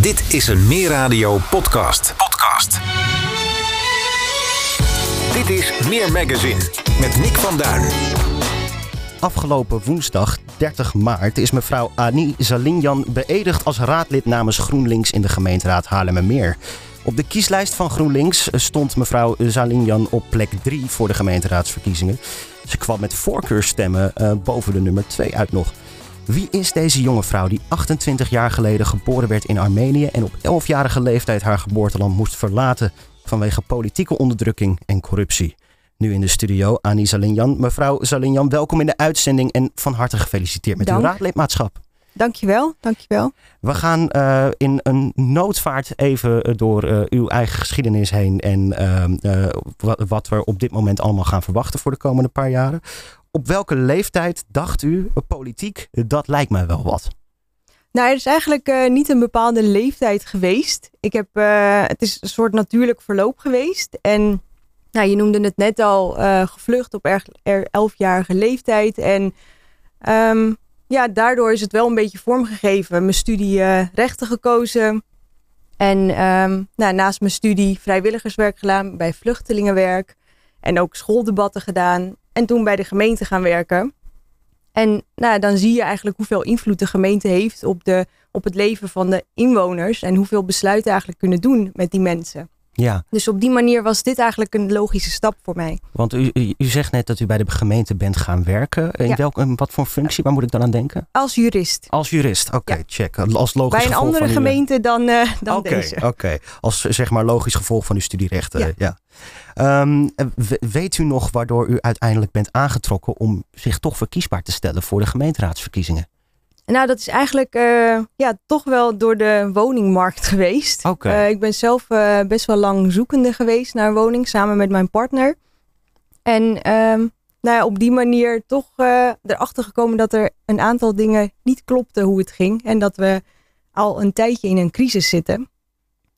Dit is een Meer Radio podcast. Podcast. Dit is Meer Magazine met Nick van Duin. Afgelopen woensdag 30 maart is mevrouw Annie Zalinjan beëdigd als raadlid namens GroenLinks in de gemeenteraad Haarlemmermeer. Op de kieslijst van GroenLinks stond mevrouw Zalinjan op plek 3 voor de gemeenteraadsverkiezingen. Ze kwam met voorkeurstemmen uh, boven de nummer 2 uit nog. Wie is deze jonge vrouw die 28 jaar geleden geboren werd in Armenië en op 11-jarige leeftijd haar geboorteland moest verlaten vanwege politieke onderdrukking en corruptie? Nu in de studio Annie Zalinjan. Mevrouw Zalinjan, welkom in de uitzending en van harte gefeliciteerd met Dank. uw raadlidmaatschap. Dankjewel, dankjewel. We gaan uh, in een noodvaart even door uh, uw eigen geschiedenis heen en uh, wat, wat we op dit moment allemaal gaan verwachten voor de komende paar jaren. Op welke leeftijd dacht u, politiek, dat lijkt mij wel wat? Nou, er is eigenlijk uh, niet een bepaalde leeftijd geweest. Ik heb, uh, het is een soort natuurlijk verloop geweest. En nou, je noemde het net al, gevlucht op erg, er 11-jarige leeftijd. En um, ja, daardoor is het wel een beetje vormgegeven. Mijn studie rechten gekozen. En um, nou, naast mijn studie vrijwilligerswerk gedaan bij vluchtelingenwerk. En ook schooldebatten gedaan. En toen bij de gemeente gaan werken. En nou, dan zie je eigenlijk hoeveel invloed de gemeente heeft op, de, op het leven van de inwoners. En hoeveel besluiten eigenlijk kunnen doen met die mensen. Ja. Dus op die manier was dit eigenlijk een logische stap voor mij. Want u, u, u zegt net dat u bij de gemeente bent gaan werken. In Ja. welke, wat voor functie? Waar moet ik dan aan denken? Als jurist. Als jurist. Oké, Ja. check. Als logisch Bij een gevolg andere uw- gemeente dan, eh, dan deze. oké. Als zeg maar logisch gevolg van uw studierechten. Ja. Ja. Ehm, we- weet u nog waardoor u uiteindelijk bent aangetrokken om zich toch verkiesbaar te stellen voor de gemeenteraadsverkiezingen? Nou, dat is eigenlijk eh, ja, toch wel door de woningmarkt geweest. Oké. Eh, ik ben zelf eh, best wel lang zoekende geweest naar een woning samen met mijn partner. En ehm, nou ja, op die manier toch erachter gekomen dat er een aantal dingen niet klopten hoe het ging. En dat we al een tijdje in een crisis zitten.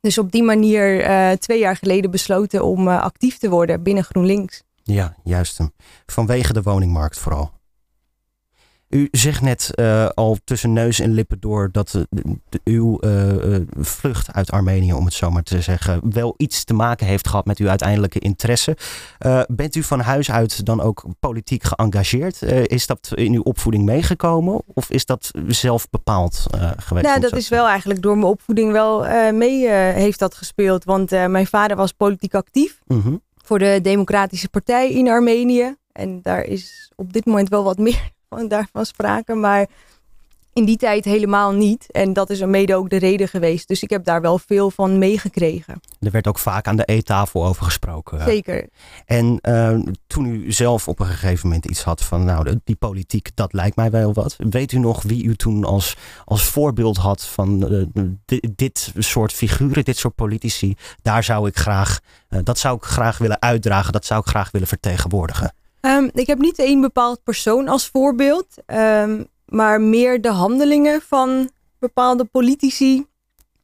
Dus op die manier twee jaar geleden besloten om actief te worden binnen GroenLinks. Ja, juist. Vanwege de woningmarkt vooral. U zegt net eh, al tussen neus en lippen door dat de- de- uw eh, eh, vlucht uit Armenië, om het zo maar te zeggen, wel iets te maken heeft gehad met uw uiteindelijke interesse. Bent u van huis uit dan ook politiek geëngageerd? Is dat in uw opvoeding meegekomen of is dat zelf bepaald geweest? Nou, dat is wel eigenlijk door mijn opvoeding wel mee heeft dat gespeeld. Want mijn vader was politiek actief? Mhm. voor de Democratische Partij in Armenië. En daar is op dit moment wel wat meer daarvan sprake. Maar in die tijd helemaal niet. En dat is er mede ook de reden geweest. Dus ik heb daar wel veel van meegekregen. Er werd ook vaak aan de eettafel over gesproken. Zeker. En eh, toen u zelf op een gegeven moment iets had van, nou, die politiek, dat lijkt mij wel wat. Weet u nog wie u toen als, als voorbeeld had van eh, di- dit soort figuren, dit soort politici? Daar zou ik graag, eh, dat zou ik graag willen uitdragen, dat zou ik graag willen vertegenwoordigen. Ehm, ik heb niet één bepaald persoon als voorbeeld. ehm, maar meer de handelingen van bepaalde politici.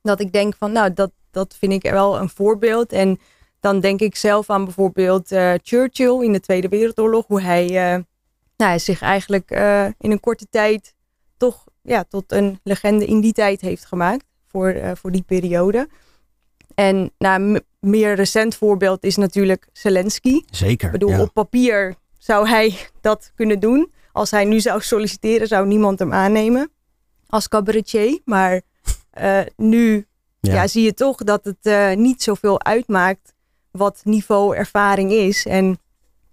Dat ik denk van, nou, dat, dat vind ik wel een voorbeeld. En dan denk ik zelf aan bijvoorbeeld eh, Churchill in de Tweede Wereldoorlog. Hoe hij, eh, nou, hij zich eigenlijk eh, in een korte tijd toch ja, tot een legende in die tijd heeft gemaakt. Voor, voor die periode. En nou, een meer recent voorbeeld is natuurlijk Zelensky. Zeker. Ik bedoel, ja. op papier zou hij dat kunnen doen. Als hij nu zou solliciteren, zou niemand hem aannemen als cabaretier. Maar eh, nu Ja. ja. zie je toch dat het eh, niet zoveel uitmaakt wat niveau ervaring is. En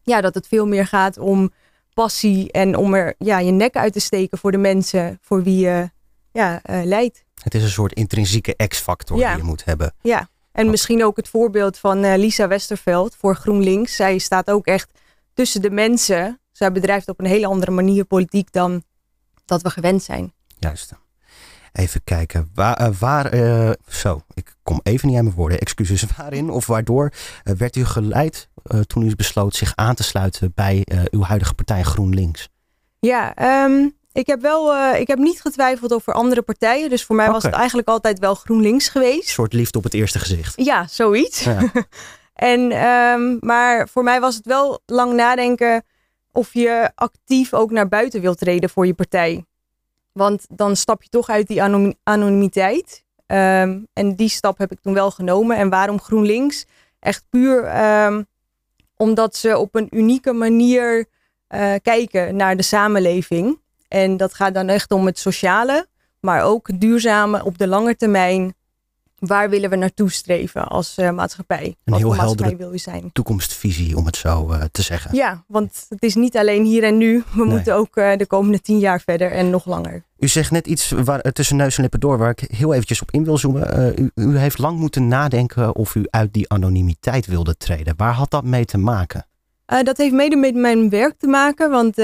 ja, dat het veel meer gaat om passie en om er ja, je nek uit te steken voor de mensen voor wie je ja, eh, leidt. Het is een soort intrinsieke X-factor Ja. die je moet hebben. Ja, en misschien ook het voorbeeld van Lisa Westerveld voor GroenLinks. Zij staat ook echt tussen de mensen. Zij bedrijft op een hele andere manier politiek dan dat we gewend zijn. Juist. Even kijken. Waar, eh, waar eh, zo, ik kom even niet aan mijn woorden. Excuses. Waarin of waardoor eh, werd u geleid toen u besloot zich aan te sluiten bij uw huidige partij GroenLinks? Ja, ehm, ik heb wel, ik heb niet getwijfeld over andere partijen. Dus voor mij was het eigenlijk altijd wel GroenLinks Een geweest. soort liefde op het eerste gezicht. Ja, zoiets. Ja. En, ehm, maar voor mij was het wel lang nadenken of je actief ook naar buiten wilt treden voor je partij. Want dan stap je toch uit die anonimiteit. Ehm, en die stap heb ik toen wel genomen. En waarom GroenLinks? Echt puur ehm, omdat ze op een unieke manier uh, kijken naar de samenleving. En dat gaat dan echt om het sociale, maar ook duurzame op de lange termijn waar willen we naartoe streven als uh, maatschappij? Een heel heldere wil je zijn? toekomstvisie, om het zo uh, te zeggen. Ja, want het is niet alleen hier en nu. We nee. moeten ook uh, de komende tien jaar verder en nog langer. U zegt net iets waar, tussen neus en lippen door waar ik heel eventjes op in wil zoomen. U, u, heeft lang moeten nadenken of u uit die anonimiteit wilde treden. Waar had dat mee te maken? dat heeft mede met mijn werk te maken. Want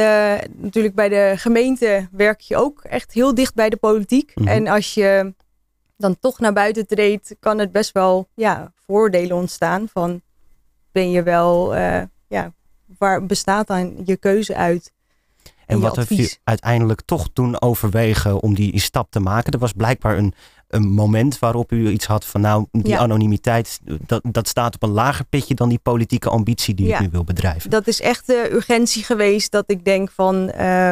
natuurlijk bij de gemeente werk je ook echt heel dicht bij de politiek. Mm -hmm. En als je dan toch naar buiten treedt, kan het best wel ja, voordelen ontstaan. Van ben je wel, uh, ja, waar bestaat dan je keuze uit? En, wat heb je uiteindelijk toch toen overwegen om die stap te maken? Er was blijkbaar een, een moment waarop u iets had van nou, die anonimiteit, dat, dat staat op een lager pitje dan die politieke ambitie die ja. u nu wil bedrijven. Dat is echt de urgentie geweest dat ik denk van uh,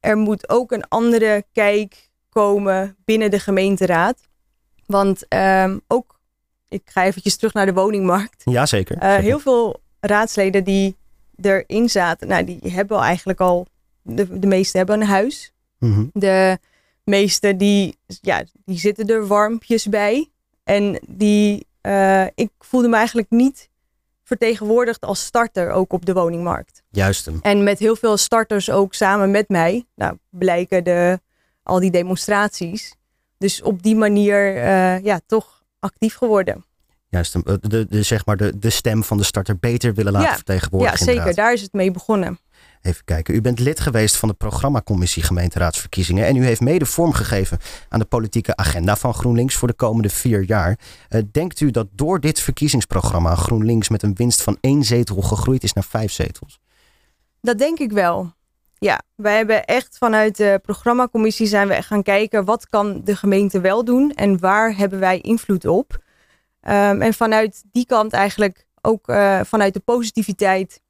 er moet ook een andere kijk komen binnen de gemeenteraad. Want um, ook, ik ga eventjes terug naar de woningmarkt. Jazeker. Uh, heel veel raadsleden die erin zaten, nou die hebben eigenlijk al, de, de meeste hebben een huis. Mm -hmm. De meeste die, ja, die zitten er warmpjes bij. En die, uh, ik voelde me eigenlijk niet vertegenwoordigd als starter ook op de woningmarkt. Juist. En met heel veel starters ook samen met mij. Nou, blijken de al die demonstraties. Dus op die manier uh, ja, toch actief geworden. Juist, de, de, de, zeg maar de, de stem van de starter beter willen laten ja, vertegenwoordigen. Ja, zeker. Inderdaad. Daar is het mee begonnen. Even kijken. U bent lid geweest van de programmacommissie gemeenteraadsverkiezingen. En u heeft mede vormgegeven aan de politieke agenda van GroenLinks voor de komende vier jaar. Uh, denkt u dat door dit verkiezingsprogramma GroenLinks met een winst van één zetel gegroeid is naar vijf zetels? Dat denk ik wel. Ja, wij hebben echt vanuit de programmacommissie zijn we gaan kijken wat kan de gemeente wel doen en waar hebben wij invloed op. Um, en vanuit die kant eigenlijk ook uh, vanuit de positiviteit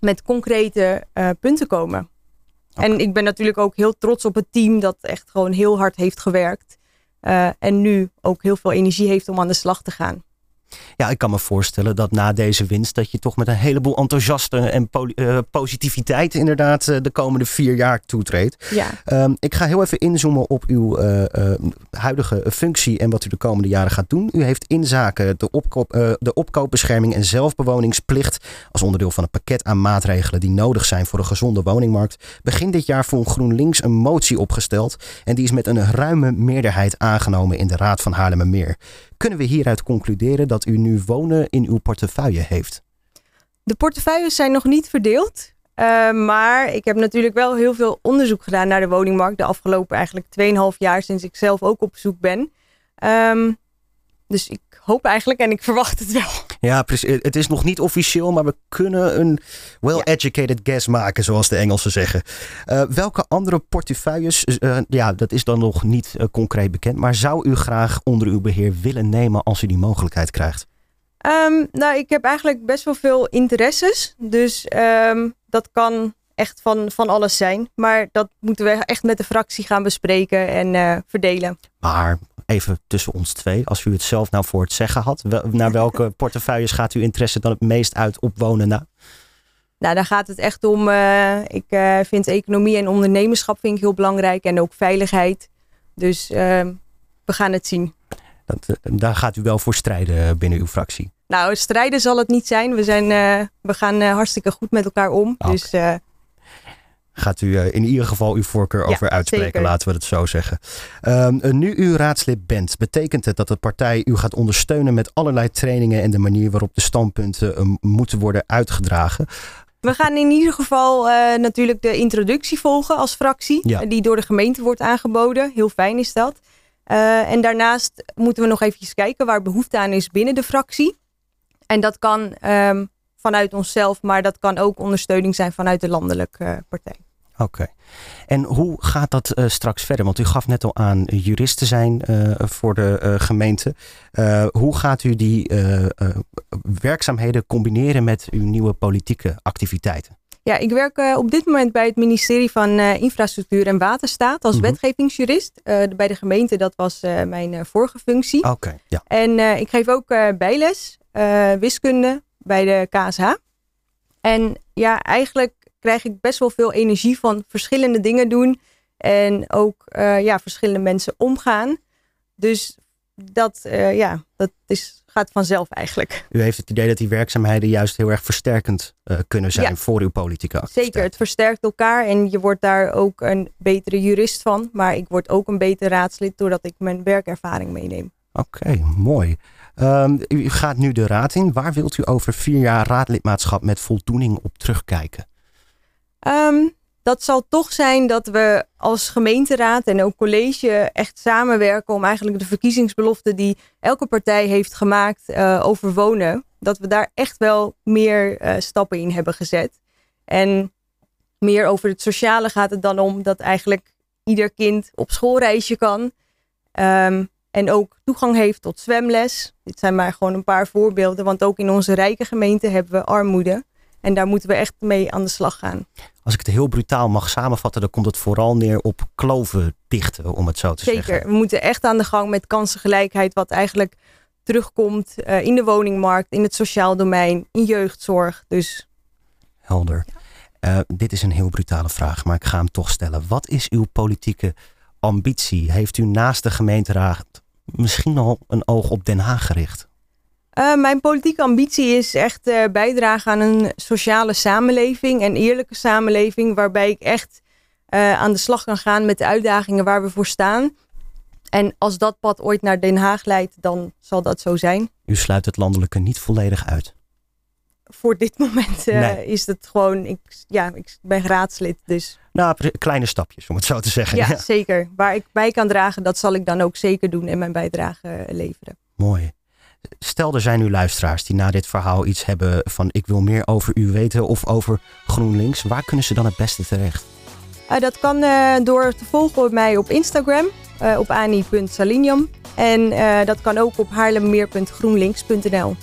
met concrete uh, punten komen. Okay. En ik ben natuurlijk ook heel trots op het team dat echt gewoon heel hard heeft gewerkt. Uh, en nu ook heel veel energie heeft om aan de slag te gaan. Ja, ik kan me voorstellen dat na deze winst dat je toch met een heleboel enthousiaste en uh, positiviteit inderdaad uh, de komende vier jaar toetreedt. Ja. Um, ik ga heel even inzoomen op uw uh, huidige functie en wat u de komende jaren gaat doen. U heeft in zaken de, opkoop, de opkoopbescherming en zelfbewoningsplicht als onderdeel van een pakket aan maatregelen die nodig zijn voor een gezonde woningmarkt. Begin dit jaar vond GroenLinks een motie opgesteld en die is met een ruime meerderheid aangenomen in de Raad van Haarlemmermeer. Kunnen we hieruit concluderen dat u nu wonen in uw portefeuille heeft? De portefeuilles zijn nog niet verdeeld. Uh, maar ik heb natuurlijk wel heel veel onderzoek gedaan naar de woningmarkt de afgelopen eigenlijk 2,5 jaar sinds ik zelf ook op zoek ben. Um, dus ik hoop eigenlijk en ik verwacht het wel. Ja, precies. Het is nog niet officieel, maar we kunnen een well-educated guess maken, zoals de Engelsen zeggen. Uh, welke andere portefeuilles, uh, ja, dat is dan nog niet uh, concreet bekend, maar zou u graag onder uw beheer willen nemen als u die mogelijkheid krijgt? Um, nou, ik heb eigenlijk best wel veel interesses. Dus um, dat kan echt van, van alles zijn. Maar dat moeten we echt met de fractie gaan bespreken en verdelen. Maar even tussen ons twee, als u het zelf nou voor het zeggen had, wel, naar welke portefeuilles gaat uw interesse dan het meest uit op wonen? Nou, daar gaat het echt om. Uh, ik uh, vind economie en ondernemerschap vind ik heel belangrijk en ook veiligheid. Dus uh, we gaan het zien. Dat, daar gaat u wel voor strijden binnen uw fractie? Nou, strijden zal het niet zijn. We, zijn, we gaan hartstikke goed met elkaar om. Okay. Dus gaat u in ieder geval uw voorkeur over uitspreken, zeker. laten we het zo zeggen. Um, nu u raadslid bent, betekent het dat de partij u gaat ondersteunen met allerlei trainingen en de manier waarop de standpunten um, moeten worden uitgedragen? We gaan in ieder geval uh, natuurlijk de introductie volgen als fractie, ja. die door de gemeente wordt aangeboden. Heel fijn is dat. Uh, en daarnaast moeten we nog eventjes kijken waar behoefte aan is binnen de fractie. En dat kan um, vanuit onszelf, maar dat kan ook ondersteuning zijn vanuit de landelijke partij. Oké. Okay. En hoe gaat dat uh, straks verder? Want u gaf net al aan jurist te zijn uh, voor de uh, gemeente. hoe gaat u die werkzaamheden combineren met uw nieuwe politieke activiteiten? Ja, ik werk op dit moment bij het ministerie van Infrastructuur en Waterstaat als mm -hmm. wetgevingsjurist. Bij de gemeente, dat was mijn vorige functie. Oké, okay, ja. En ik geef ook bijles, wiskunde bij de KSH. En ja, eigenlijk krijg ik best wel veel energie van verschillende dingen doen. En ook ja, verschillende mensen omgaan. Dus dat, ja, dat is, gaat vanzelf eigenlijk. U heeft het idee dat die werkzaamheden juist heel erg versterkend uh, kunnen zijn ja. voor uw politieke activiteit. Zeker, het versterkt elkaar en je wordt daar ook een betere jurist van. Maar ik word ook een beter raadslid doordat ik mijn werkervaring meeneem. Oké, okay, mooi. Um, u gaat nu de raad in. Waar wilt u over vier jaar raadlidmaatschap met voldoening op terugkijken? Um, dat zal toch zijn dat we als gemeenteraad en ook college echt samenwerken om eigenlijk de verkiezingsbelofte die elke partij heeft gemaakt uh, over wonen, dat we daar echt wel meer uh, stappen in hebben gezet. En meer over het sociale gaat het dan om dat eigenlijk ieder kind op schoolreisje kan. Um, en ook toegang heeft tot zwemles. Dit zijn maar gewoon een paar voorbeelden, want ook in onze rijke gemeente hebben we armoede. En daar moeten we echt mee aan de slag gaan. Als ik het heel brutaal mag samenvatten, dan komt het vooral neer op kloven dichten, om het zo te Zeker. zeggen. Zeker, we moeten echt aan de gang met kansengelijkheid, wat eigenlijk terugkomt uh, in de woningmarkt, in het sociaal domein, in jeugdzorg. Dus... Helder. Uh, dit is een heel brutale vraag, maar ik ga hem toch stellen. Wat is uw politieke ambitie? Heeft u naast de gemeenteraad misschien al een oog op Den Haag gericht? Uh, mijn politieke ambitie is echt uh, bijdragen aan een sociale samenleving en eerlijke samenleving, waarbij ik echt uh, aan de slag kan gaan met de uitdagingen waar we voor staan. En als dat pad ooit naar Den Haag leidt, dan zal dat zo zijn. U sluit het landelijke niet volledig uit? Voor dit moment nee. is het gewoon, ik, ja, ik ben raadslid, dus... Nou, kleine stapjes, om het zo te zeggen. Ja, ja, zeker. Waar ik bij kan dragen, dat zal ik dan ook zeker doen en mijn bijdrage leveren. Mooi. Stel, er zijn nu luisteraars die na dit verhaal iets hebben van ik wil meer over u weten of over GroenLinks. Waar kunnen ze dan het beste terecht? Uh, dat kan uh, door te volgen op mij op Instagram, uh, op ani.salinium. En dat kan ook op haarlemmeer.groenlinks.nl.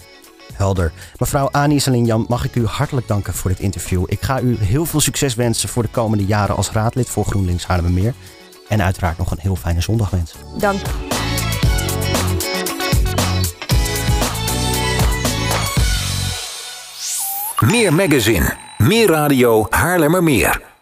Helder. Mevrouw Ani Salinjam, mag ik u hartelijk danken voor dit interview. Ik ga u heel veel succes wensen voor de komende jaren als raadlid voor GroenLinks Haarlemmermeer. En uiteraard nog een heel fijne zondag wensen. Dank. Meer magazine, meer radio, Haarlemmermeer.